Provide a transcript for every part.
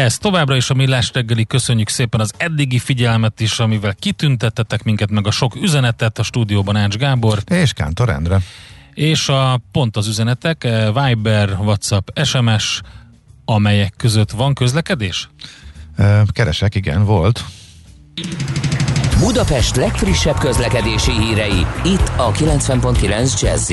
Ez továbbra is a Millás reggeli, köszönjük szépen az eddigi figyelmet is, amivel kitüntettetek minket, meg a sok üzenetet a stúdióban Ács Gábor. És Kántor Endre. És a pont az üzenetek, eh, Viber, WhatsApp, SMS, amelyek között van közlekedés? Keresek, igen, volt. Budapest legfrissebb közlekedési hírei, itt a 90.9 jazz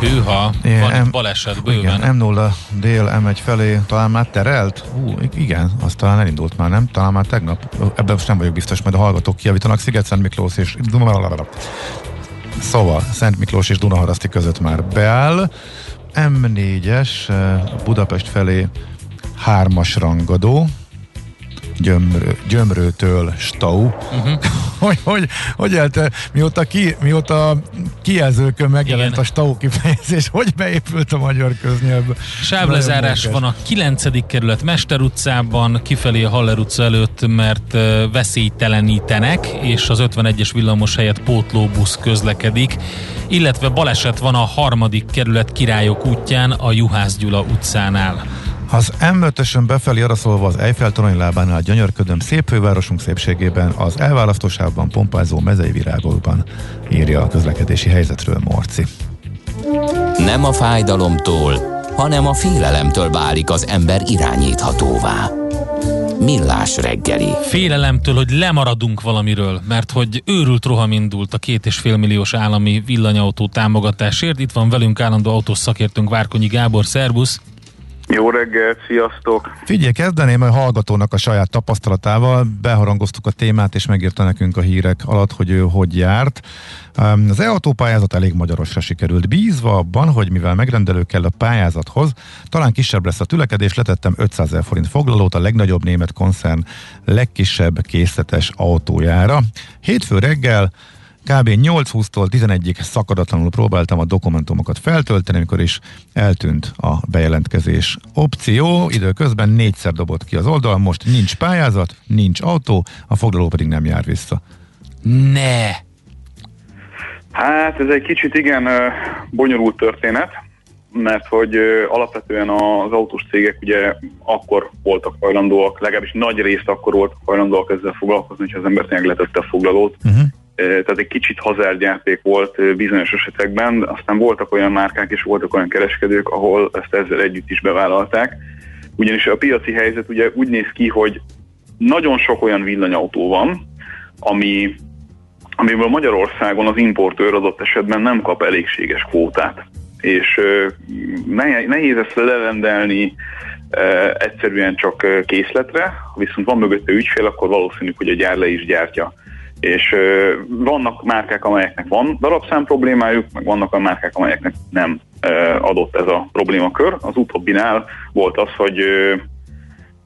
Hűha, Igen, van M- baleset bőven. Igen, M0 dél M1 felé talán már terelt? Hú, igen, az talán elindult már, nem? Talán már tegnap. Ebben most nem vagyok biztos, majd a hallgatók kijavítanak. Sziget-Szent Miklós és Szóval Szent Miklós és Dunaharaszti között már beáll. M4-es eh, Budapest felé hármas rangadó, gyömrő, gyömrőtől stau. Uh-huh. hogy, hogy, hogy elte, mióta, ki, mióta kijelzőkön megjelent Igen. a stau kifejezés, hogy beépült a magyar köznyelvbe. Sávlezárás van a 9. kerület Mester utcában, kifelé a Haller utca előtt, mert veszélytelenítenek, és az 51-es villamos helyett pótlóbusz közlekedik, illetve baleset van a harmadik kerület Királyok útján, a Juhász Gyula utcánál. Ha az M5-ösön befelé arra szólva az Eiffel torony lábánál gyönyörködöm szép fővárosunk szépségében, az elválasztósában pompázó mezei virágokban írja a közlekedési helyzetről Morci. Nem a fájdalomtól, hanem a félelemtől válik az ember irányíthatóvá. Millás reggeli. Félelemtől, hogy lemaradunk valamiről, mert hogy őrült roham indult a két és fél milliós állami villanyautó támogatásért. Itt van velünk állandó autós szakértőnk Várkonyi Gábor, szervusz! Jó reggelt, sziasztok! Figyelj, kezdeném a hallgatónak a saját tapasztalatával. Beharangoztuk a témát, és megírta nekünk a hírek alatt, hogy ő hogy járt. Az e-autó pályázat elég magyarosra sikerült. Bízva abban, hogy mivel megrendelő kell a pályázathoz, talán kisebb lesz a tülekedés, letettem 500 ezer forint foglalót a legnagyobb német koncern legkisebb készletes autójára. Hétfő reggel Kb. 8-20-tól 11-ig szakadatlanul próbáltam a dokumentumokat feltölteni, amikor is eltűnt a bejelentkezés opció. Időközben négyszer dobott ki az oldal, most nincs pályázat, nincs autó, a foglaló pedig nem jár vissza. Ne! Hát ez egy kicsit igen bonyolult történet, mert hogy alapvetően az autós cégek ugye akkor voltak hajlandóak, legalábbis nagy részt akkor voltak hajlandóak ezzel foglalkozni, hogyha az ember tényleg letette a foglalót. Uh-huh. Tehát egy kicsit hazárdjáték volt bizonyos esetekben, aztán voltak olyan márkák és voltak olyan kereskedők, ahol ezt ezzel együtt is bevállalták. Ugyanis a piaci helyzet ugye úgy néz ki, hogy nagyon sok olyan villanyautó van, ami amiből Magyarországon az importőr adott esetben nem kap elégséges kvótát. És nehéz, ezt lerendelni egyszerűen csak készletre, viszont van mögötte ügyfél, akkor valószínű, hogy a gyár le is gyártja. És ö, vannak márkák, amelyeknek van darabszám problémájuk, meg vannak a márkák, amelyeknek nem ö, adott ez a problémakör. Az utóbbinál volt az, hogy ö,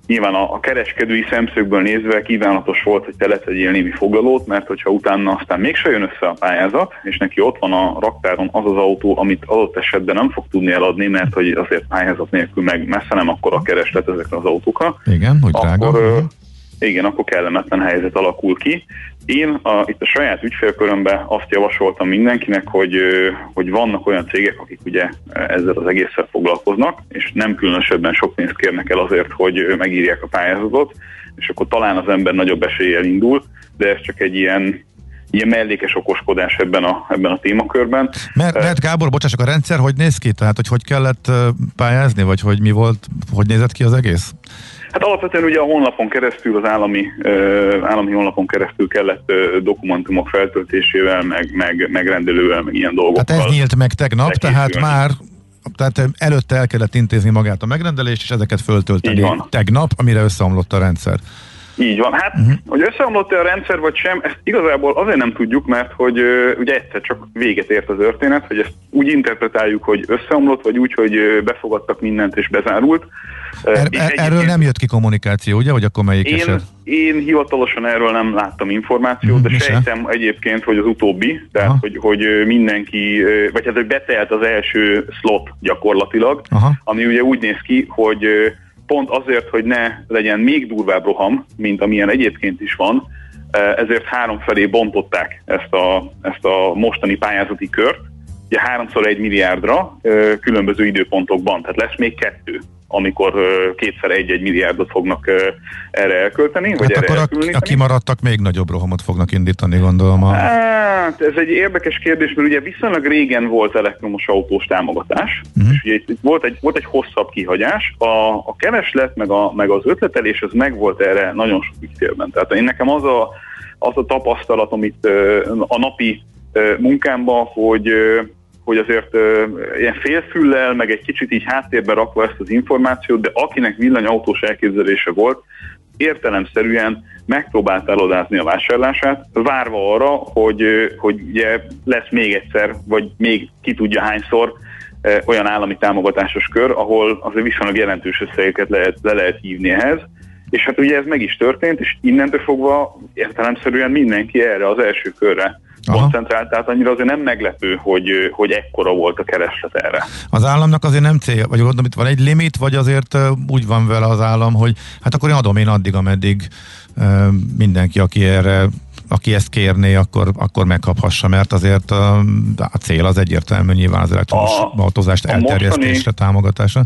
Nyilván a, a kereskedői szemszögből nézve kívánatos volt, hogy te letegyél némi foglalót, mert hogyha utána aztán mégse jön össze a pályázat, és neki ott van a raktáron az az autó, amit adott esetben nem fog tudni eladni, mert hogy azért pályázat nélkül meg messze nem akkor a kereslet ezekre az autókra, Igen, hogy drága. akkor. Igen, akkor kellemetlen helyzet alakul ki. Én a, itt a saját ügyfélkörömben azt javasoltam mindenkinek, hogy, hogy vannak olyan cégek, akik ugye ezzel az egésszel foglalkoznak, és nem különösebben sok pénzt kérnek el azért, hogy megírják a pályázatot, és akkor talán az ember nagyobb eséllyel indul, de ez csak egy ilyen, ilyen mellékes okoskodás ebben a, ebben a témakörben. Mert, mert Gábor, bocsássak, a rendszer hogy néz ki? Tehát, hogy hogy kellett pályázni, vagy hogy mi volt, hogy nézett ki az egész? Hát alapvetően ugye a honlapon keresztül, az állami, állami honlapon keresztül kellett dokumentumok feltöltésével, meg, meg, meg rendelővel, meg ilyen dolgokkal. Hát ez nyílt meg tegnap, tehát már tehát előtte el kellett intézni magát a megrendelést, és ezeket föltölteni tegnap, amire összeomlott a rendszer. Így van. Hát, uh-huh. hogy összeomlott-e a rendszer vagy sem, ezt igazából azért nem tudjuk, mert hogy uh, ugye egyszer csak véget ért az történet, hogy ezt úgy interpretáljuk, hogy összeomlott, vagy úgy, hogy uh, befogadtak mindent és bezárult. Er, er, erről nem jött ki kommunikáció, ugye, hogy akkor melyik én, eset? Én hivatalosan erről nem láttam információt, de sejtem egyébként, hogy az utóbbi, tehát hogy, hogy mindenki, vagy hát hogy betelt az első slot gyakorlatilag, Aha. ami ugye úgy néz ki, hogy pont azért, hogy ne legyen még durvább roham, mint amilyen egyébként is van, ezért háromfelé bontották ezt a, ezt a mostani pályázati kört, ugye háromszor egy milliárdra különböző időpontokban, tehát lesz még kettő amikor kétszer egy-egy milliárdot fognak erre elkölteni, hát vagy erre akkor elkülöníteni. a, a kimaradtak még nagyobb rohamot fognak indítani, gondolom. A... Hát, ez egy érdekes kérdés, mert ugye viszonylag régen volt elektromos autós támogatás, uh-huh. és ugye itt volt egy, volt egy hosszabb kihagyás. A, a kereslet, meg, a, meg az ötletelés, az megvolt erre nagyon sok ügyfélben. Tehát én nekem az a, az a tapasztalatom itt a napi munkámban, hogy hogy azért uh, ilyen félfüllel, meg egy kicsit így háttérbe rakva ezt az információt, de akinek villanyautós elképzelése volt, értelemszerűen megpróbált elodázni a vásárlását, várva arra, hogy, hogy ugye lesz még egyszer, vagy még ki tudja hányszor olyan állami támogatásos kör, ahol azért viszonylag jelentős összegeket lehet, le lehet hívni ehhez. És hát ugye ez meg is történt, és innentől fogva értelemszerűen mindenki erre az első körre Aha. koncentrált, tehát annyira azért nem meglepő, hogy, hogy ekkora volt a kereslet erre. Az államnak azért nem célja, vagy gondolom itt van egy limit, vagy azért úgy van vele az állam, hogy hát akkor én adom én addig, ameddig mindenki, aki erre aki ezt kérné, akkor, akkor megkaphassa, mert azért a, a cél az egyértelmű nyilván az elektromos autózást elterjesztésre, mostani, támogatása.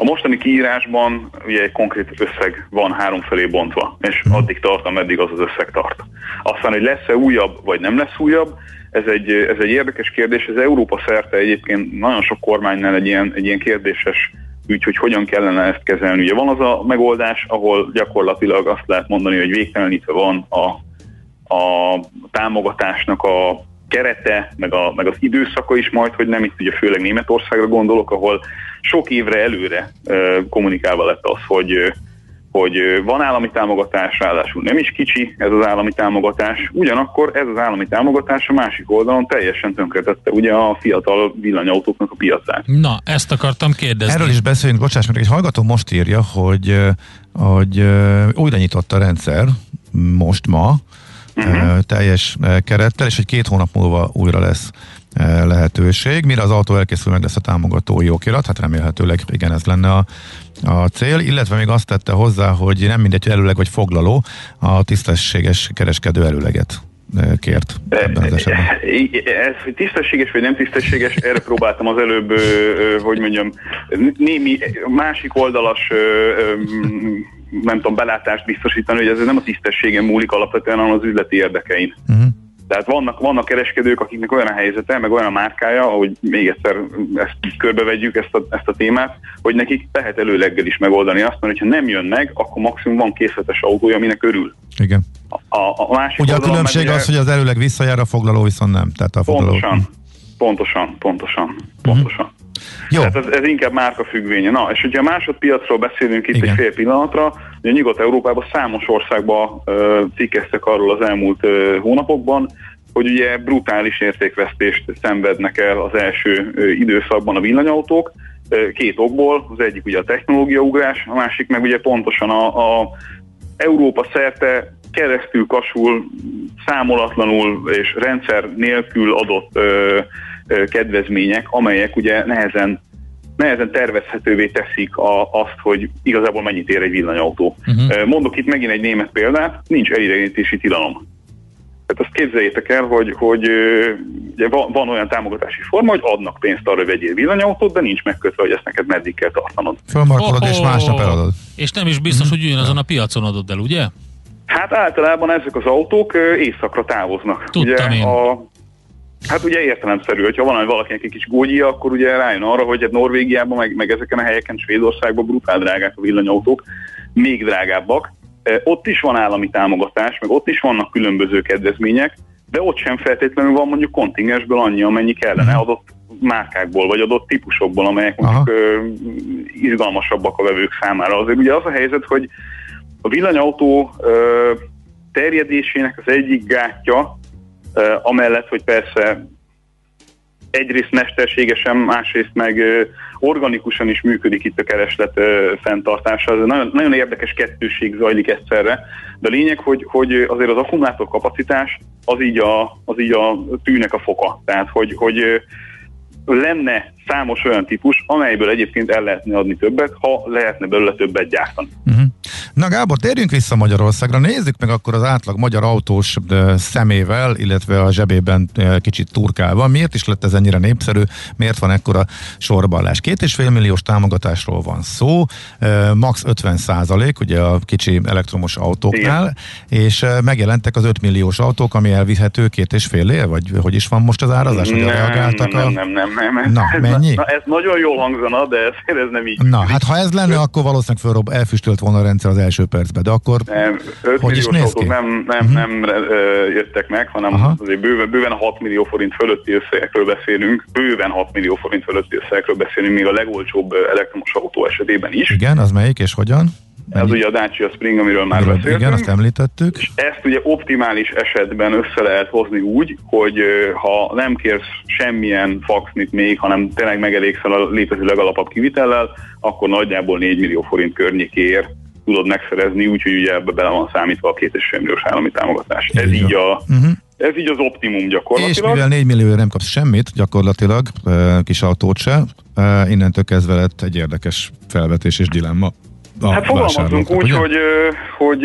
A mostani kiírásban ugye egy konkrét összeg van háromfelé bontva, és hmm. addig tart, ameddig az az összeg tart. Aztán, hogy lesz-e újabb, vagy nem lesz újabb, ez egy, ez egy érdekes kérdés. Ez Európa szerte egyébként nagyon sok kormánynál egy ilyen, egy ilyen kérdéses ügy, hogy hogyan kellene ezt kezelni. Ugye van az a megoldás, ahol gyakorlatilag azt lehet mondani, hogy végtelenítve van a, a támogatásnak a kerete, meg, a, meg az időszaka is majd, hogy nem itt ugye főleg Németországra gondolok, ahol sok évre előre kommunikálva lett az, hogy hogy van állami támogatás, ráadásul nem is kicsi ez az állami támogatás, ugyanakkor ez az állami támogatás a másik oldalon teljesen tönkretette ugye a fiatal villanyautóknak a piacát. Na, ezt akartam kérdezni. Erről is beszéljünk, bocsáss meg, egy hallgató most írja, hogy, hogy újra nyitott a rendszer, most ma, uh-huh. teljes kerettel, és hogy két hónap múlva újra lesz lehetőség. Mire az autó elkészül, meg lesz a támogatói okirat, hát remélhetőleg igen, ez lenne a, a cél, illetve még azt tette hozzá, hogy nem mindegy, hogy előleg vagy foglaló, a tisztességes kereskedő előleget kért ebben az esetben. Ez tisztességes vagy nem tisztességes, erre próbáltam az előbb, hogy mondjam, némi másik oldalas nem tudom, belátást biztosítani, hogy ez nem a tisztességen múlik alapvetően, hanem az üzleti érdekein. Uh-huh. Tehát vannak, vannak kereskedők, akiknek olyan a helyzete, meg olyan a márkája, ahogy még egyszer ezt körbevegyük ezt a, ezt a témát, hogy nekik lehet előleggel is megoldani azt, mert ha nem jön meg, akkor maximum van készletes autója, aminek örül. Igen. A, a másik ugye a különbség az, hogy az előleg visszajár, a foglaló viszont nem. Tehát a foglaló... Pontosan, pontosan, pontosan, pontosan. Uh-huh. Jó. Tehát ez, ez inkább márka függvénye. Na, és hogyha a másodpiacról beszélünk itt Igen. egy fél pillanatra, ugye Nyugat-Európában számos országban uh, cikkeztek arról az elmúlt uh, hónapokban, hogy ugye brutális értékvesztést szenvednek el az első uh, időszakban a villanyautók, uh, két okból, az egyik ugye a technológiaugrás, a másik meg ugye pontosan a, a Európa szerte keresztül kasul, számolatlanul és rendszer nélkül adott uh, kedvezmények, amelyek ugye nehezen nehezen tervezhetővé teszik a, azt, hogy igazából mennyit ér egy villanyautó. Uh-huh. Mondok itt megint egy német példát, nincs elidegenítési tilalom. Tehát azt képzeljétek el, hogy, hogy ugye van, van olyan támogatási forma, hogy adnak pénzt arra, hogy vegyél villanyautót, de nincs megkötve, hogy ezt neked meddig kell tartanod. Fölmarkolod oh, és másnap eladod. És nem is biztos, uh-huh. hogy ugyanazon a piacon adod el, ugye? Hát általában ezek az autók éjszakra távoznak. Tudtam ugye én. A, Hát ugye értelemszerű, hogyha van valakinek egy kis gógyia, akkor ugye rájön arra, hogy hát Norvégiában, meg, meg ezeken a helyeken, Svédországban brutál drágák a villanyautók, még drágábbak. E, ott is van állami támogatás, meg ott is vannak különböző kedvezmények, de ott sem feltétlenül van mondjuk kontingensből annyi, amennyi kellene mhm. adott márkákból, vagy adott típusokból, amelyek mondjuk ö, izgalmasabbak a vevők számára. Azért ugye az a helyzet, hogy A villanyautó terjedésének az egyik gátja, amellett, hogy persze egyrészt mesterségesen, másrészt meg organikusan is működik itt a kereslet fenntartása. Ez nagyon, nagyon érdekes kettőség zajlik egyszerre, de a lényeg, hogy, hogy azért az akkumulátor kapacitás az így a, az így a tűnek a foka. Tehát, hogy, hogy lenne számos olyan típus, amelyből egyébként el lehetne adni többet, ha lehetne belőle többet gyártani. Uh-huh. Na Gábor, térjünk vissza Magyarországra, nézzük meg akkor az átlag magyar autós szemével, illetve a zsebében kicsit turkálva. Miért is lett ez ennyire népszerű? Miért van ekkora sorballás? Két és fél milliós támogatásról van szó, max 50 százalék, ugye a kicsi elektromos autóknál, Igen. és megjelentek az 5 milliós autók, ami elvihető két és fél év, vagy hogy is van most az árazás? Nem, reagáltak nem, a... nem, nem, nem, nem. Na, ez mennyi? Na, ez nagyon jól hangzana, de ez, ez nem így. Na, hát ha ez lenne, akkor valószínűleg fölrobb, elfüstölt volna a az első percben, de akkor nem, 5 hogy is néz ki? nem, nem, uh-huh. nem uh, jöttek meg, hanem Aha. azért bőven, bőven 6 millió forint fölötti összegekről beszélünk, bőven 6 millió forint fölötti összegekről beszélünk, még a legolcsóbb elektromos autó esetében is. Igen, az melyik és hogyan? Mennyi? Ez ugye a Dacia Spring, amiről már igen, beszéltünk. Igen, azt említettük. És ezt ugye optimális esetben össze lehet hozni úgy, hogy ha nem kérsz semmilyen faxnit még, hanem tényleg megelégszel a létező legalapabb kivitellel, akkor nagyjából 4 millió forint környékéért tudod megszerezni, úgyhogy ugye ebbe bele van számítva a két és fél milliós állami támogatás. Ez így, a, uh-huh. ez így az optimum gyakorlatilag. És mivel 4 millió nem kapsz semmit gyakorlatilag, kis autót se, innentől kezdve lett egy érdekes felvetés és dilemma. Hát fogalmazunk úgy, ugye? hogy, hogy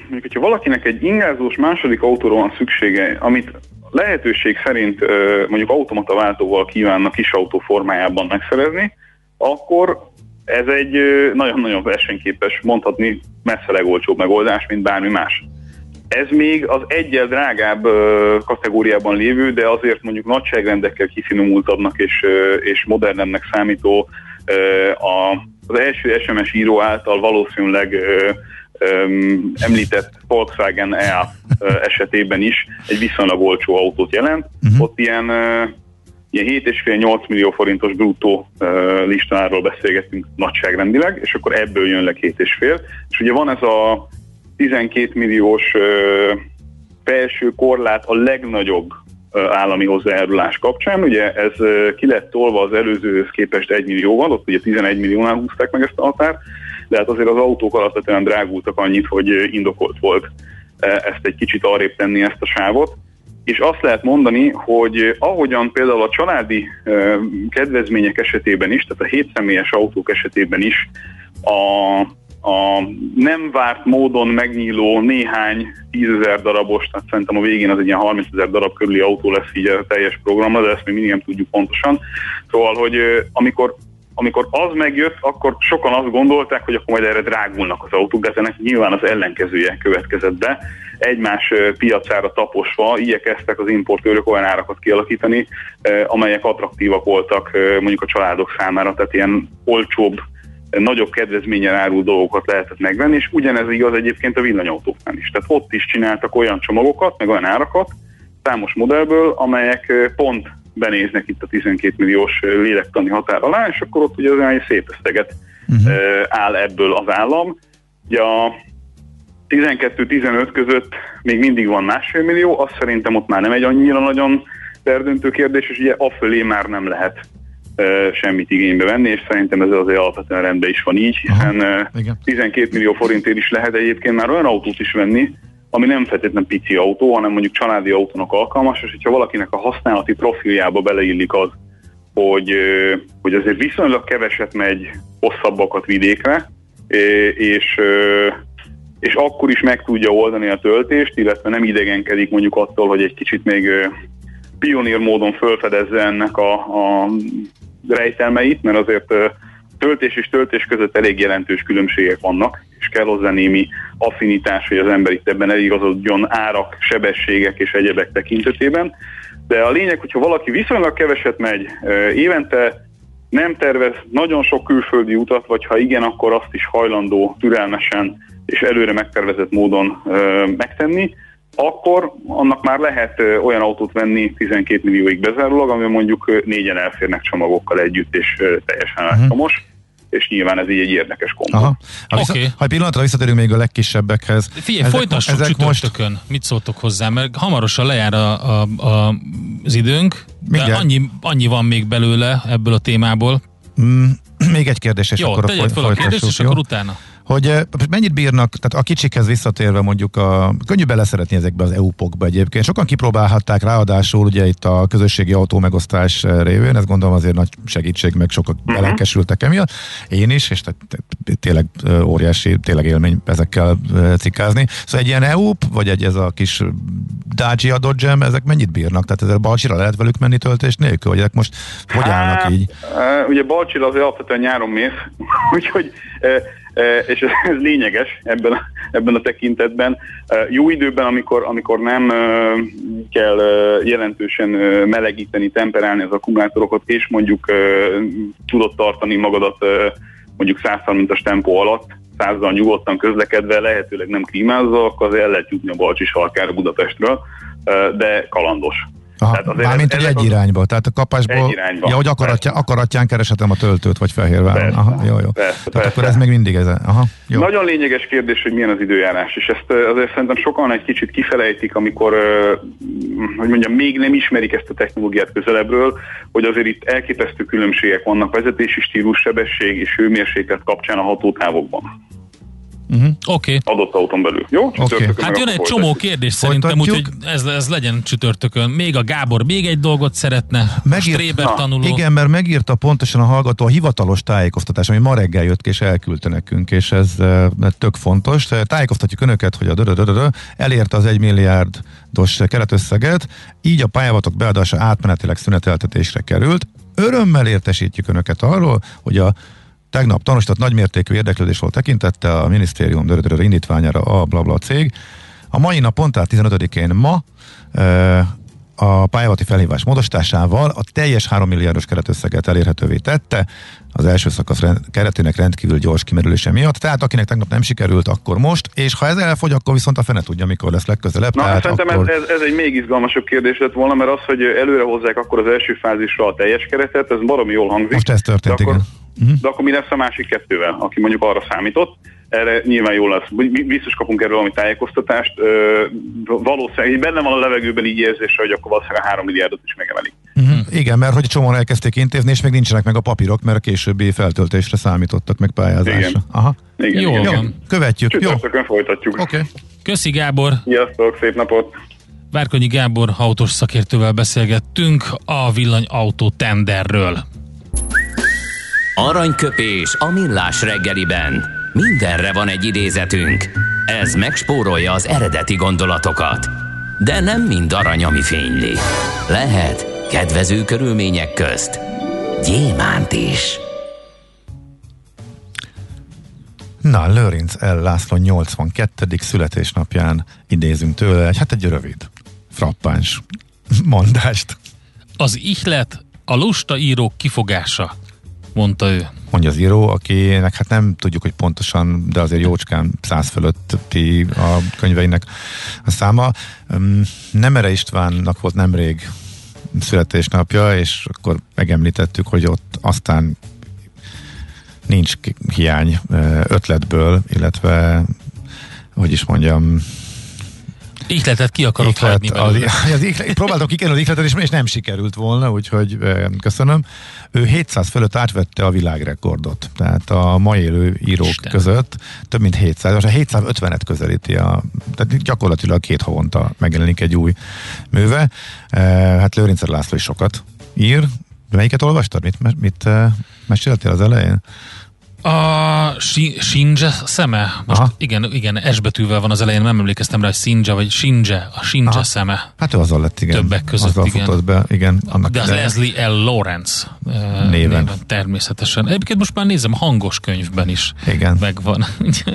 mondjuk, hogyha valakinek egy ingázós második autóra van szüksége, amit lehetőség szerint mondjuk automata váltóval kívánnak kis autó formájában megszerezni, akkor ez egy nagyon-nagyon versenyképes, mondhatni messze legolcsóbb megoldás, mint bármi más. Ez még az egyel drágább kategóriában lévő, de azért mondjuk nagyságrendekkel kifinomultabbnak és, és modernemnek számító a, az első SMS író által valószínűleg említett Volkswagen E esetében is egy viszonylag olcsó autót jelent. Uh-huh. Ott ilyen ilyen 7,5-8 millió forintos bruttó listáról beszélgetünk nagyságrendileg, és akkor ebből jön le 2,5. És ugye van ez a 12 milliós felső korlát a legnagyobb állami hozzájárulás kapcsán. Ugye ez ki lett tolva az előzőhöz képest 1 millióval, ott ugye 11 milliónál húzták meg ezt a határt, de hát azért az autók alapvetően drágultak annyit, hogy indokolt volt ezt egy kicsit arrébb tenni ezt a sávot és azt lehet mondani, hogy ahogyan például a családi kedvezmények esetében is, tehát a hétszemélyes autók esetében is a, a nem várt módon megnyíló néhány tízezer darabos, tehát szerintem a végén az egy ilyen 30 ezer darab körüli autó lesz így a teljes programra, de ezt még mindig nem tudjuk pontosan. Szóval, hogy amikor amikor az megjött, akkor sokan azt gondolták, hogy akkor majd erre drágulnak az autók, de ennek nyilván az ellenkezője következett be. Egymás piacára taposva igyekeztek az importőrök olyan árakat kialakítani, amelyek attraktívak voltak mondjuk a családok számára, tehát ilyen olcsóbb, nagyobb kedvezményen árul dolgokat lehetett megvenni, és ugyanez igaz egyébként a villanyautóknál is. Tehát ott is csináltak olyan csomagokat, meg olyan árakat, számos modellből, amelyek pont benéznek itt a 12 milliós lélektani határ alá, és akkor ott ugye az egy szép összeget uh-huh. áll ebből az állam. Ugye a 12-15 között még mindig van másfél millió, azt szerintem ott már nem egy annyira nagyon perdöntő kérdés, és ugye afölé már nem lehet semmit igénybe venni, és szerintem ez azért alapvetően rendben is van így, hiszen uh, 12 millió forintért is lehet egyébként már olyan autót is venni, ami nem feltétlenül pici autó, hanem mondjuk családi autónak alkalmas, és hogyha valakinek a használati profiljába beleillik az, hogy, hogy azért viszonylag keveset megy hosszabbakat vidékre, és, és akkor is meg tudja oldani a töltést, illetve nem idegenkedik mondjuk attól, hogy egy kicsit még pionír módon felfedezze ennek a, a rejtelmeit, mert azért töltés és töltés között elég jelentős különbségek vannak, és kell hozzá némi affinitás, hogy az ember itt ebben eligazodjon árak, sebességek és egyebek tekintetében. De a lényeg, hogyha valaki viszonylag keveset megy évente, nem tervez nagyon sok külföldi utat, vagy ha igen, akkor azt is hajlandó türelmesen és előre megtervezett módon ö, megtenni, akkor annak már lehet ö, olyan autót venni 12 millióig bezárólag, ami mondjuk négyen elférnek csomagokkal együtt, és ö, teljesen uh-huh. elektromos és nyilván ez így egy érdekes kombo. Aha. Ha, vissza, okay. ha egy pillanatra visszatérünk még a legkisebbekhez. Figyelj, ezek, folytassuk ezek csütörtökön. Most... Mit szóltok hozzá? Mert hamarosan lejár a, a, a, az időnk, de annyi, annyi van még belőle ebből a témából. Mm, még egy kérdés, és Jó, akkor tegyed fel a kérdést, és akkor utána hogy mennyit bírnak, tehát a kicsikhez visszatérve mondjuk a, könnyű beleszeretni ezekbe az EU-pokba egyébként. Sokan kipróbálhatták ráadásul ugye itt a közösségi autó megosztás révén, ez gondolom azért nagy segítség, meg sokan uh-huh. Mhm. elkeresültek emiatt. Én is, és tényleg eh, óriási, tényleg élmény ezekkel cikázni. Szóval egy ilyen EU, vagy egy ez a kis Dacia Dodge ezek mennyit bírnak? Tehát ezzel Balcsira lehet velük menni töltés nélkül, vagy ezek most hogy állnak hát, így? Ugye Balcsira azért alapvetően nyáron mész, úgyhogy és ez lényeges ebben a, ebben a tekintetben. Jó időben, amikor, amikor nem kell jelentősen melegíteni, temperálni az akkumulátorokat, és mondjuk tudod tartani magadat mondjuk 130-as tempó alatt, százzal nyugodtan közlekedve, lehetőleg nem klímázva, akkor azért el lehet jutni a Balcsi sarkára Budapestről, de kalandos. Aha, tehát mármint egy, egy irányba, tehát a kapásból, egy irányba, ja, hogy akaratja, akaratján kereshetem a töltőt, vagy Fehérváron. Aha, jó, jó. Persze, tehát persze. akkor ez még mindig ez. Aha, jó. Nagyon lényeges kérdés, hogy milyen az időjárás, és ezt azért szerintem sokan egy kicsit kifelejtik, amikor, hogy mondjam, még nem ismerik ezt a technológiát közelebbről, hogy azért itt elképesztő különbségek vannak vezetési stílus, sebesség és hőmérséklet kapcsán a hatótávokban. Uh-huh. Oké. Okay. Adott autón belül. Jó? Okay. Hát jön egy csomó kérdés szerintem, úgyhogy ez, ez legyen csütörtökön. Még a Gábor még egy dolgot szeretne. Megírt, a tanuló. Igen, mert megírta pontosan a hallgató a hivatalos tájékoztatás, ami ma reggel jött és elküldte nekünk, és ez uh, tök fontos. Tájékoztatjuk önöket, hogy a dö elérte az egy milliárdos keretösszeget, így a pályázatok beadása átmenetileg szüneteltetésre került. Örömmel értesítjük önöket arról, hogy a Tegnap tanúsított nagymértékű érdeklődés volt tekintette a minisztérium indítványára a blabla cég. A mai napon, tehát 15-én ma a pályázati felhívás módosításával a teljes 3 milliárdos keretösszeget elérhetővé tette az első szakasz rend, keretének rendkívül gyors kimerülése miatt. Tehát akinek tegnap nem sikerült, akkor most, és ha ez elfogy, akkor viszont a fene tudja, mikor lesz legközelebb. Na, tehát szerintem akkor... ez, ez, egy még izgalmasabb kérdés lett volna, mert az, hogy előre hozzák akkor az első fázisra a teljes keretet, ez baromi jól hangzik. Most ez történt, de igen. Uh-huh. De akkor mi lesz a másik kettővel, aki mondjuk arra számított? Erre nyilván jó lesz. Biztos kapunk erről valami tájékoztatást. Valószínűleg benne van a levegőben így érzése, hogy akkor valószínűleg a 3 milliárdot is megemelik. Uh-huh. Igen, mert hogy csomóan elkezdték intézni, és még nincsenek meg a papírok, mert a későbbi feltöltésre számítottak meg pályázásra. Igen. Aha. Igen, jó, igen. jó, követjük. Csütörtökön folytatjuk. Oké. Okay. Köszi Gábor. Sziasztok, szép napot. Várkonyi Gábor autós szakértővel beszélgettünk a villanyautó tenderről. Aranyköpés a millás reggeliben. Mindenre van egy idézetünk. Ez megspórolja az eredeti gondolatokat. De nem mind arany, ami fényli. Lehet kedvező körülmények közt gyémánt is. Na, Lőrinc L. László 82. születésnapján idézünk tőle hát egy rövid, frappáns mondást. Az ihlet a lusta írók kifogása, mondta ő. Mondja az író, akinek hát nem tudjuk, hogy pontosan, de azért jócskán száz fölötti a könyveinek a száma. Nemere Istvánnak volt nemrég születésnapja, és akkor megemlítettük, hogy ott aztán nincs hiány ötletből, illetve hogy is mondjam, Ihletet ki akarok ihlet, hagyni belőle. Az, az ihlet, próbáltam kikerülni az ihletet, és, és nem sikerült volna, úgyhogy köszönöm. Ő 700 fölött átvette a világrekordot, tehát a mai élő írók Isten. között több mint 700, most a 750-et közelíti, a, tehát gyakorlatilag két havonta megjelenik egy új műve. Hát Lőrincer László is sokat ír. Melyiket olvastad? Mit, mit meséltél az elején? A Shinja szeme? Most Aha. igen, igen, S betűvel van az elején, nem emlékeztem rá, hogy Sinja, vagy Shinja, a Shinja Aha. szeme. Hát ő azzal lett, igen. Többek között, azzal igen. Be, igen annak De az. Leslie L. Lawrence néven. néven. Természetesen. Egyébként most már nézem, hangos könyvben is igen. megvan.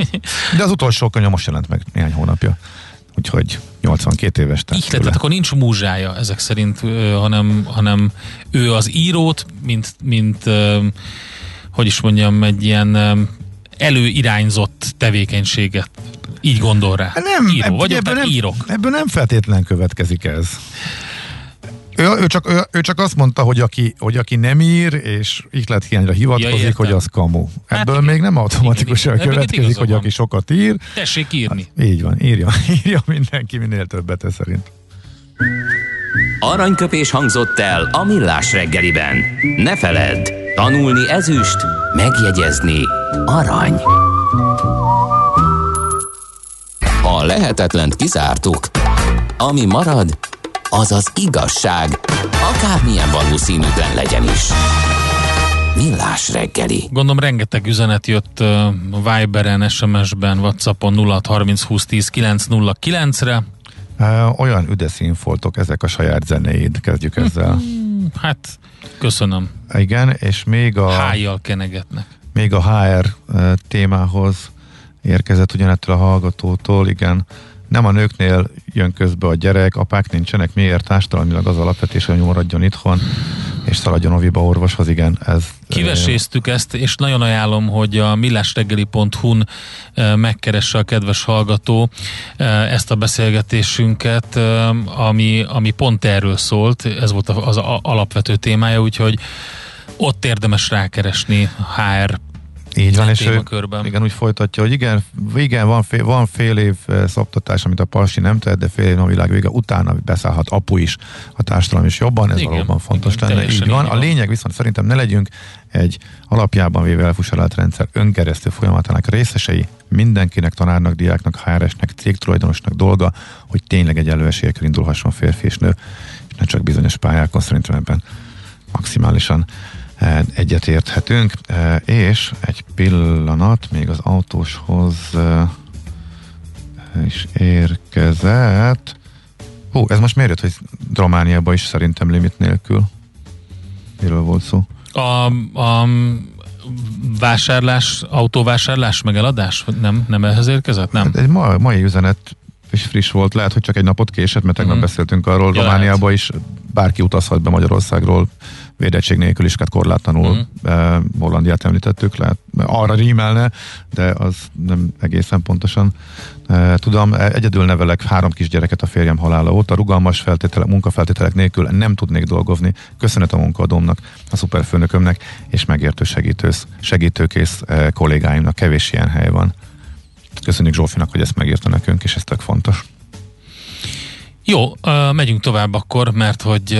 De az utolsó könyv most jelent meg néhány hónapja úgyhogy 82 éves. Így tehát akkor nincs múzsája ezek szerint, hanem, hanem ő az írót, mint, mint hogy is mondjam, egy ilyen előirányzott tevékenységet így gondol rá. Nem, Író ebb, vagyok, ebből nem, írok. Ebből nem feltétlen következik ez. Ő, ő, csak, ő, ő csak azt mondta, hogy aki, hogy aki nem ír, és ihlet hiányra hivatkozik, Ja, hogy értem. az kamu. Hát Ebből igen. még nem automatikusan Igen, igen. Következik, hogy van. aki sokat ír. Tessék írni. Így van, írja, írja mindenki minél többet ez szerint. Aranyköpés hangzott el a millás reggeliben. Ne feledd, tanulni ezüst, megjegyezni arany. Ha lehetetlent kizártuk, ami marad, az az igazság, akármilyen valószínűtlen legyen is. Millás reggeli. Gondolom rengeteg üzenet jött uh, Viberen, SMS-ben, Whatsappon 0630 20 10 909 re Uh, olyan üdeszínfoltok ezek a saját zenéid, kezdjük ezzel. Hát, köszönöm. Igen, és még a, Hájjal kenegetnek. még a HR uh, témához érkezett ugyanettől a hallgatótól, igen, nem a nőknél jön közbe a gyerek, apák nincsenek, miért? Társadalmilag az alapvetés, hogy maradjon itthon, és szaladjon oviba orvoshoz, igen, ez... Kiveséztük ezt, és nagyon ajánlom, hogy a millásreggeli.hu-n megkeresse a kedves hallgató ezt a beszélgetésünket, ami, ami pont erről szólt, ez volt az alapvető témája, úgyhogy ott érdemes rákeresni HR Így van, és ő, igen, úgy folytatja, hogy igen, igen van, fél, van fél év eh, szoptatás, amit a Palsi nem tehet, de fél év a világ vége utána beszállhat apu is, a társadalom is jobban, ez Igen, valóban fontos igen, lenne. Így van. így A van. lényeg viszont szerintem ne legyünk egy alapjában véve elfusarált rendszer önkeresztő folyamatának részesei, mindenkinek, tanárnak, diáknak, HR-esnek, cégtulajdonosnak dolga, hogy tényleg egy esélyekkel indulhasson férfi és nő, és ne csak bizonyos pályákon, szerintem ebben maximálisan egyetérthetünk, eh, és egy pillanat, még az autóshoz eh, is érkezett. Hú, ez most miért jött, hogy Romániában is szerintem limit nélkül? Miről volt szó? A, a vásárlás, autóvásárlás, megeladás? Vagy Nem, nem ehhez érkezett? Nem. Hát egy ma, mai üzenet és friss volt, lehet, hogy csak egy napot késett, mert tegnap Mhm. beszéltünk arról, Ja, Romániában is bárki utazhat be Magyarországról védettség nélkül is, hát korlátlanul eh, Hollandiát említettük, lehet arra rímelne, de az nem egészen pontosan eh, tudom. Eh, Egyedül nevelek három kisgyereket a férjem halála óta, rugalmas feltételek, munkafeltételek nélkül nem tudnék dolgozni. Köszönet a munkaadómnak, a szuperfőnökömnek, és megértő segítősz, segítőkész eh, kollégáimnak, kevés ilyen hely van. Köszönjük Zsófinak, hogy ezt megírta nekünk, és ez tök fontos. Jó, megyünk tovább akkor, mert hogy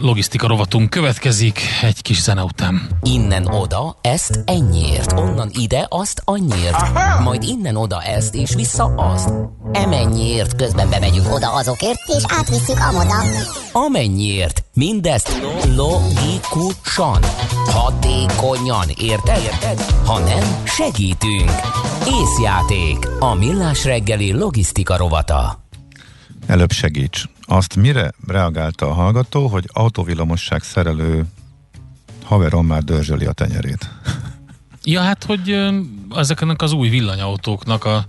logisztika rovatunk következik egy kis zene után. Innen oda, ezt ennyiért, onnan ide, azt annyiért, majd innen oda ezt, és vissza azt. Emennyiért, közben bemegyünk oda azokért, és átvisszük amoda. amennyiért. Mindezt logikusan, hatékonyan, érted? Érted? Ha nem, segítünk. Észjáték, a millás reggeli logisztika rovata. Előbb segíts. Azt mire reagálta a hallgató, hogy autóvillamosság szerelő haverom már dörzsöli a tenyerét. Ja, hát, hogy ezeknek az új villanyautóknak a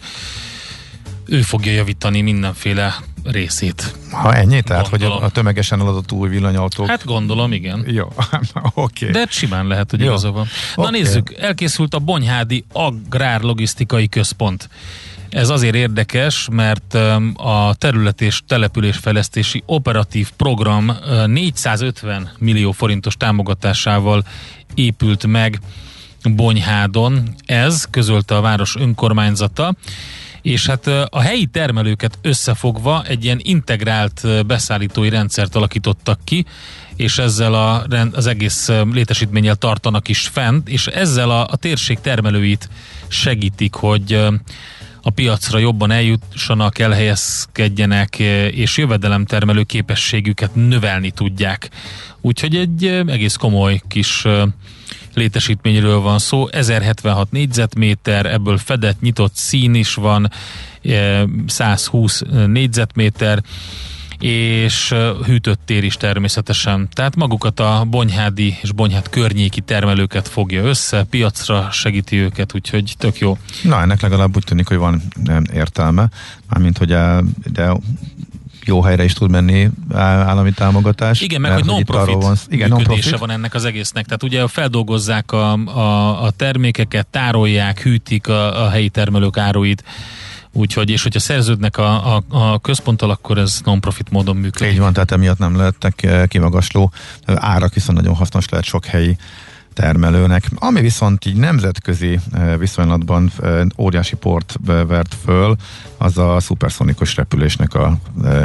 ő fogja javítani mindenféle részét. Ha ennyi, tehát, hogy Gondolom. a, a tömegesen eladott új villanyautók... Hát gondolom, igen. Jó, oké. De simán lehet, hogy Jó. igaza van. Na Oké. nézzük, elkészült a Bonyhádi Agrárlogisztikai Központ. Ez azért érdekes, mert a terület és településfejlesztési operatív program ö, 450 millió forintos támogatásával épült meg Bonyhádon. Ez közölte a város önkormányzata, és hát a helyi termelőket összefogva egy ilyen integrált beszállítói rendszert alakítottak ki, és ezzel a, az egész létesítménnyel tartanak is fent, és ezzel a, a térség termelőit segítik, hogy a piacra jobban eljussanak, elhelyezkedjenek, ö, és jövedelemtermelő képességüket növelni tudják. Úgyhogy egy ö, egész komoly kis ö, létesítményről van szó, 1076 négyzetméter, ebből fedett, nyitott szín is van, eh, 120 négyzetméter, és hűtött tér is természetesen. Tehát magukat a bonyhádi és bonyhád környéki termelőket fogja össze, piacra segíti őket, úgyhogy tök jó. Na, ennek legalább úgy tűnik, hogy van értelme, mármint, hogy el, de jó helyre is tud menni állami támogatás. Igen, meg mert hogy non-profit van, igen, működése non-profit. van ennek az egésznek. Tehát ugye feldolgozzák a, a, a termékeket, tárolják, hűtik a, a helyi termelők áruit, Úgyhogy, és hogyha szerződnek a, a, a központtal, akkor ez non-profit módon működik. Így van, tehát emiatt nem lehettek kimagasló árak, viszont nagyon hasznos lehet sok helyi termelőnek. Ami viszont így nemzetközi viszonylatban óriási port vert föl, az a szuperszonikus repülésnek a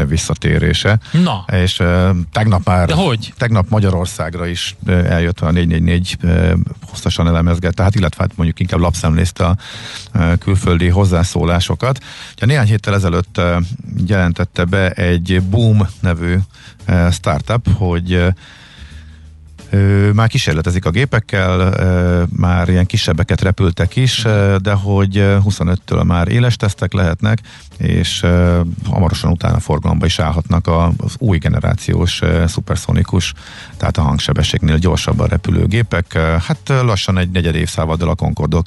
visszatérése. Na. És tegnap már, De hogy? tegnap Magyarországra is eljött a 444 hosszasan elemezget, tehát illetve hát mondjuk inkább lapszemlézte a külföldi hozzászólásokat. Ja, néhány héttel ezelőtt jelentette be egy Boom nevű startup, hogy már kísérletezik a gépekkel, már ilyen kisebbeket repültek is, de hogy 25-től már éles tesztek lehetnek, és hamarosan utána forgalomba is állhatnak az új generációs szuperszonikus, tehát a hangsebességnél gyorsabban repülő gépek. Hát lassan egy negyed évszázaddal a Concordok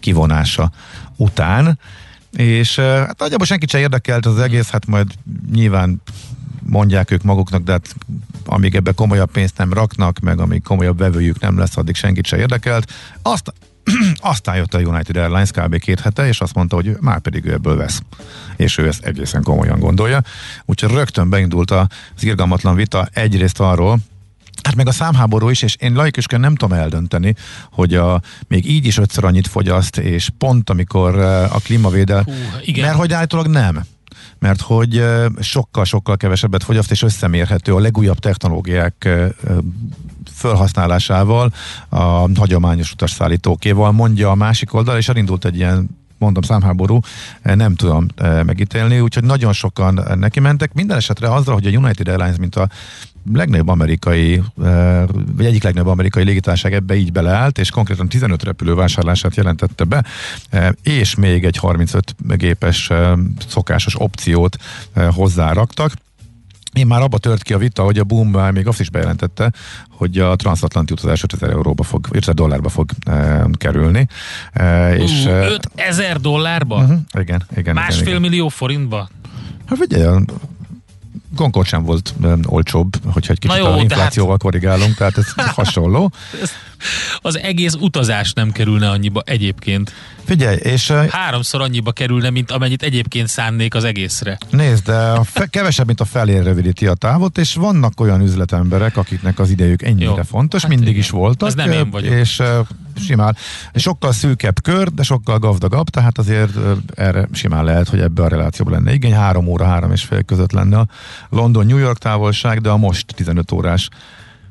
kivonása után, és hát nagyjából senkit sem érdekelt az egész, hát majd nyilván mondják ők maguknak, de hát amíg ebbe komolyabb pénzt nem raknak, meg amíg komolyabb vevőjük nem lesz, addig senkit se érdekelt. Azt, aztán jött a United Airlines kb. két hete, és azt mondta, hogy már pedig ő ebből vesz. És ő ezt egészen komolyan gondolja. Úgyhogy rögtön beindult az irgalmatlan vita egyrészt arról, Hát meg a számháború is, és én laikusként nem tudom eldönteni, hogy a, még így is ötször annyit fogyaszt, és pont amikor a klímavédel, mert hogy állítólag nem mert hogy sokkal-sokkal kevesebbet fogyaszt, és összemérhető a legújabb technológiák felhasználásával, a hagyományos utasszállítókéval, mondja a másik oldal, és elindult egy ilyen mondom, számháború, nem tudom megítélni, úgyhogy nagyon sokan neki mentek. Minden esetre azzal, hogy a United Airlines, mint a legnagyobb amerikai, vagy egyik legnagyobb amerikai légitársaság ebbe így beleállt, és konkrétan 15 repülő vásárlását jelentette be, és még egy 35 gépes szokásos opciót hozzáraktak. Én már abba tört ki a vita, hogy a Boom már még azt is bejelentette, hogy a transatlanti utazás 5000 euróba fog, 5000 dollárba fog e, kerülni. E, és, uh, 5000 dollárba? Uh-huh, igen, igen. Másfél igen, igen. millió forintba? Hát figyelj, Concord sem volt olcsóbb, hogyha egy kicsit jó, a inflációval hát... korrigálunk, tehát ez hasonló. az egész utazás nem kerülne annyiba egyébként. Figyelj, és... Háromszor annyiba kerülne, mint amennyit egyébként szánnék az egészre. Nézd, de a fe, kevesebb, mint a felé rövidíti a távot, és vannak olyan üzletemberek, akiknek az idejük ennyire Jó, fontos, hát mindig igen. is voltak. Ez nem én vagyok. És simán, sokkal szűkebb kör, de sokkal gazdagabb, tehát azért erre simán lehet, hogy ebbe a relációban lenne igény. Három óra, három és fél között lenne a London-New York távolság, de a most 15 órás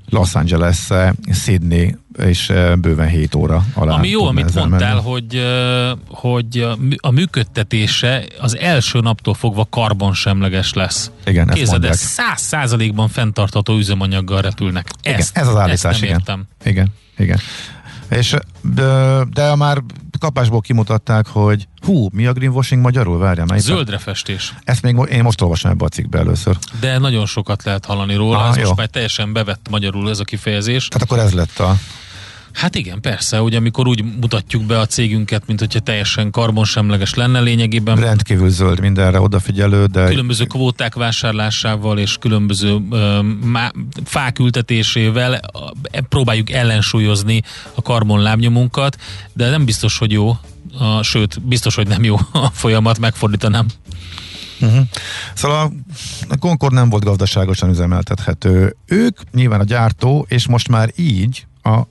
Los Angeles, Sydney és bőven 7 óra alá. Ami jó, amit mondtál, menni. hogy, hogy a működtetése az első naptól fogva karbonsemleges lesz. Igen, Kézed, ez száz százalékban fenntartható üzemanyaggal repülnek. Ezt, igen, ez az állítás, ezt nem igen. Értem. Igen, igen. És de, de már kapásból kimutatták, hogy hú, mi a greenwashing magyarul? Várjál, melyik? Zöldre festés. Ezt még én most olvasom ebbe a cikkbe először. De nagyon sokat lehet hallani róla, ah, ez jó. most már teljesen bevett magyarul ez a kifejezés. Tehát akkor ez lett a Hát igen, persze, ugye amikor úgy mutatjuk be a cégünket, mint hogyha teljesen karbonsemleges lenne lényegében. Rendkívül zöld mindenre odafigyelő, de... Különböző kvóták vásárlásával és különböző ö, má, fák ültetésével próbáljuk ellensúlyozni a karbonlábnyomunkat, de nem biztos, hogy jó, a, sőt, biztos, hogy nem jó a folyamat, megfordítanám. Uh-huh. Szóval a Concord nem volt gazdaságosan üzemeltethető. Ők nyilván a gyártó, és most már így a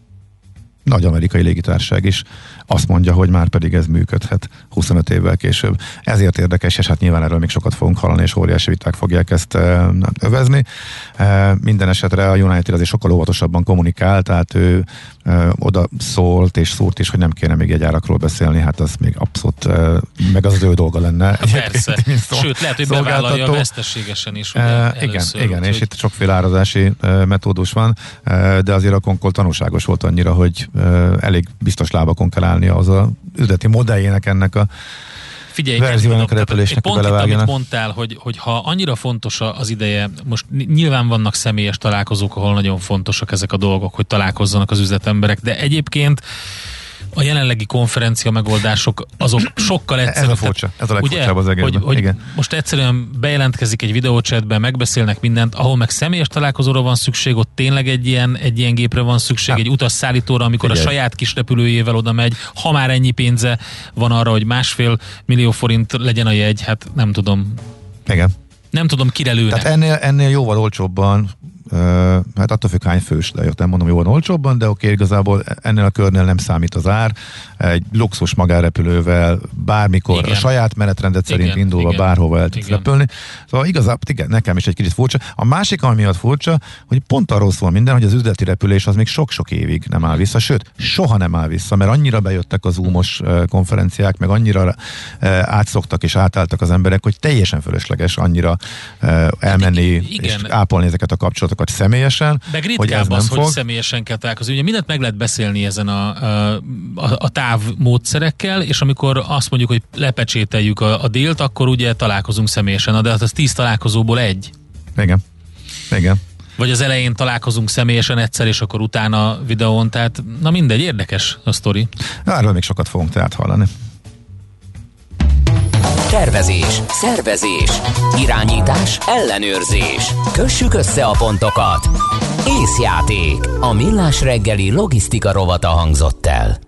nagy amerikai légitársaság is azt mondja, hogy már pedig ez működhet 25 évvel később. Ezért érdekes, és hát nyilván erről még sokat fogunk hallani, és óriási viták fogják ezt e, övezni. E, minden esetre a United azért sokkal óvatosabban kommunikál, tehát ő e, oda szólt és szúrt is, hogy nem kéne még egy árakról beszélni, hát az még abszolút, meg az az ő dolga lenne. Hát persze. Szó, Sőt, lehet, hogy bevállalja veszteségesen is. Ugye, igen, először, igen úgy, és hogy... itt sokféle árazási metódus van, de azért a konkol tanulságos volt annyira, hogy elég biztos lábakon kell állni az a üzleti modelljének ennek a Figyelj, verziónak a repülésnek pont itt, amit mondtál, hogy, hogy ha annyira fontos az ideje, most nyilván vannak személyes találkozók, ahol nagyon fontosak ezek a dolgok, hogy találkozzanak az üzletemberek, de egyébként a jelenlegi konferencia megoldások azok sokkal egyszerűbb. Ez a furcsa, ez a legfurcsább az egészben. Hogy, hogy Igen. most egyszerűen bejelentkezik egy videócsetben, megbeszélnek mindent, ahol meg személyes találkozóra van szükség, ott tényleg egy ilyen, egy ilyen gépre van szükség, Hát, egy utasszállítóra, amikor figyelj. a saját kis repülőjével oda megy, ha már ennyi pénze van arra, hogy másfél millió forint legyen a jegy, hát nem tudom. Igen. Nem tudom, kire lőne. Tehát ennél, ennél jóval olcsóbban, hát attól függ hány fős, de nem mondom jóval olcsóbban, de oké, igazából ennél a körnél nem számít az ár. Egy luxus magárepülővel bármikor Igen. a saját menetrendet szerint Igen, indulva igen. bárhova el tudsz repülni. Szóval igazából igen, nekem is egy kicsit furcsa. A másik, ami miatt furcsa, hogy pont arról szól minden, hogy az üzleti repülés az még sok-sok évig nem áll vissza, sőt, soha nem áll vissza, mert annyira bejöttek az eh, konferenciák, meg annyira átszoktak és átálltak az emberek, hogy teljesen fölösleges annyira elmenni igen. és ápolni ezeket a kapcsolatokat személyesen, Meg hogy ez nem az, fog. hogy személyesen kell találkozni. Ugye mindent meg lehet beszélni ezen a, a, a, a távmódszerekkel, és amikor azt mondjuk, hogy lepecsételjük a, a délt, akkor ugye találkozunk személyesen. De hát az tíz találkozóból egy. Igen. Igen. Vagy az elején találkozunk személyesen egyszer, és akkor utána videón. Tehát, na mindegy, érdekes a sztori. Erről még sokat fogunk tehát hallani. Tervezés, szervezés, irányítás, ellenőrzés. Kössük össze a pontokat. Észjáték. A millás reggeli logisztika rovata hangzott el.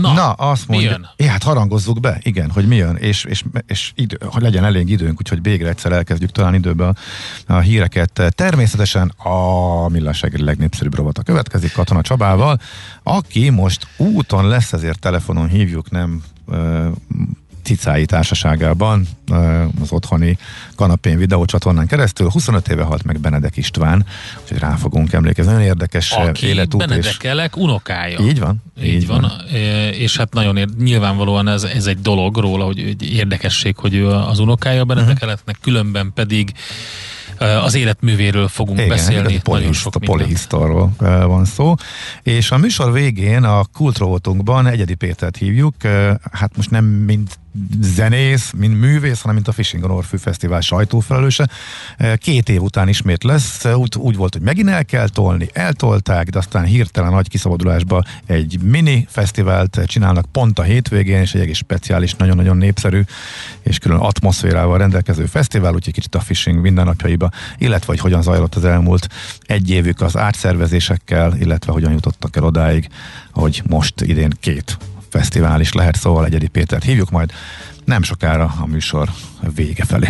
Na, Na, azt mi mondja, jön? é, hát harangozzuk be, igen, hogy mi jön, és, és, és idő, hogy legyen elég időnk, úgyhogy végre egyszer elkezdjük talán időbe a, a híreket. Természetesen a Millás reggeli legnépszerűbb rovata következik Katona Csabával, aki most úton lesz, ezért telefonon hívjuk, nem cicái társaságában az otthoni kanapén videócsatornán keresztül. 25 éve halt meg Benedek István, úgyhogy rá fogunk emlékezni. Nagyon érdekes Aki életút. És... Benedekelek unokája. Így van. Így van, E, és hát nagyon ér, nyilvánvalóan ez, ez egy dolog róla, hogy érdekesség, hogy ő az unokája Benedekeletnek, különben pedig az életművéről fogunk Igen, beszélni. Nagyon polihiszt, a polihisztorról van szó. És a műsor végén a kultrovotunkban Egyedi Pétert hívjuk, hát most nem mint zenész, mint művész, hanem mint a Fishing on Orfű Fesztivál sajtófelelőse. Eh, Két év után ismét lesz, Eh, úgy, úgy volt, hogy megint el kell tolni, eltolták, de aztán hirtelen nagy kiszabadulásba egy mini fesztivált csinálnak pont a hétvégén, és egy egész speciális, nagyon-nagyon népszerű és külön atmoszférával rendelkező fesztivál, úgyhogy kicsit a fishing mindennapjaiba, illetve hogy hogyan zajlott az elmúlt egy évük az átszervezésekkel, illetve hogyan jutottak el odáig, hogy most idén két fesztivál is lehet, szóval Egyedi Pétert hívjuk majd nem sokára a műsor vége felé.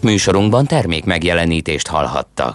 Műsorunkban termék megjelenítést hallhattak.